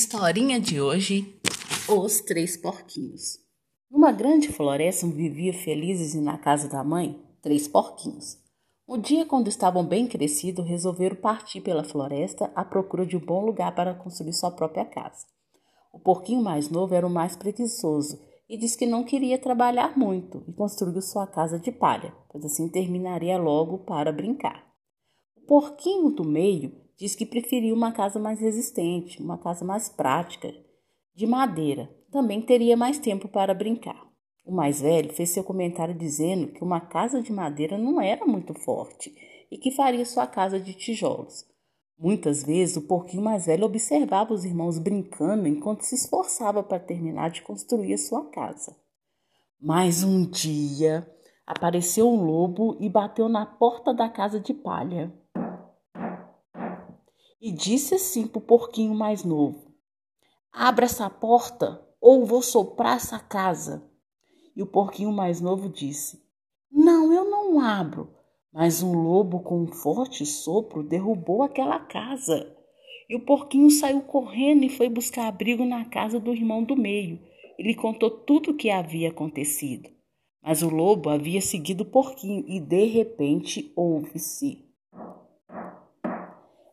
Historinha de hoje: Os Três Porquinhos. Numa grande floresta viviam felizes e na casa da mãe três porquinhos. Um dia, quando estavam bem crescidos, resolveram partir pela floresta à procura de um bom lugar para construir sua própria casa. O porquinho mais novo era o mais preguiçoso e disse que não queria trabalhar muito e construiu sua casa de palha, pois assim terminaria logo para brincar. O porquinho do meio Diz que preferia uma casa mais resistente, uma casa mais prática, de madeira. Também teria mais tempo para brincar. O mais velho fez seu comentário dizendo que uma casa de madeira não era muito forte e que faria sua casa de tijolos. Muitas vezes o porquinho mais velho observava os irmãos brincando enquanto se esforçava para terminar de construir a sua casa. Mas um dia apareceu um lobo e bateu na porta da casa de palha e disse assim para o porquinho mais novo: Abra essa porta ou vou soprar essa casa. E o porquinho mais novo disse: Não, eu não abro. Mas um lobo com um forte sopro derrubou aquela casa. E o porquinho saiu correndo e foi buscar abrigo na casa do irmão do meio. Ele contou tudo o que havia acontecido. Mas o lobo havia seguido o porquinho e de repente ouve-se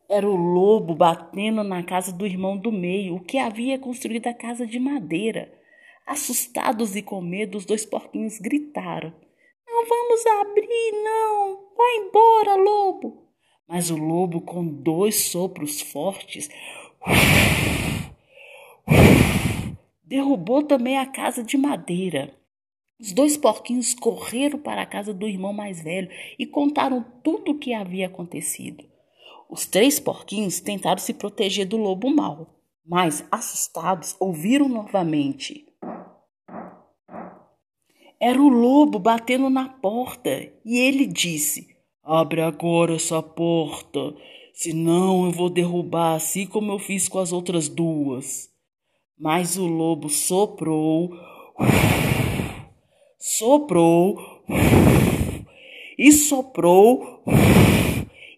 era o lobo batendo na casa do irmão do meio, o que havia construído a casa de madeira. Assustados e com medo, os dois porquinhos gritaram: Não vamos abrir, não! Vai embora, lobo! Mas o lobo, com dois sopros fortes, derrubou também a casa de madeira. Os dois porquinhos correram para a casa do irmão mais velho e contaram tudo o que havia acontecido. Os três porquinhos tentaram se proteger do lobo mau, mas, assustados, ouviram novamente. Era o lobo batendo na porta e ele disse: Abre agora essa porta, senão eu vou derrubar assim como eu fiz com as outras duas. Mas o lobo soprou, soprou e soprou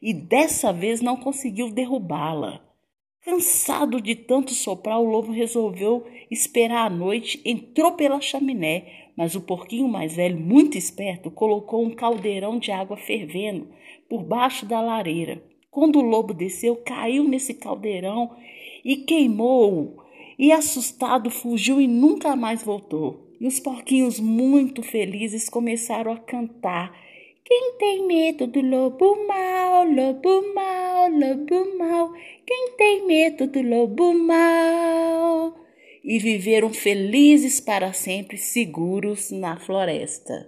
e dessa vez não conseguiu derrubá-la. Cansado de tanto soprar, o lobo resolveu esperar a noite, entrou pela chaminé, mas o porquinho mais velho, muito esperto, colocou um caldeirão de água fervendo por baixo da lareira. Quando o lobo desceu, caiu nesse caldeirão e queimou. E assustado fugiu e nunca mais voltou. E os porquinhos, muito felizes, começaram a cantar quem tem medo do lobo mau, lobo mau, lobo mau? Quem tem medo do lobo mau? E viveram felizes para sempre, seguros na floresta.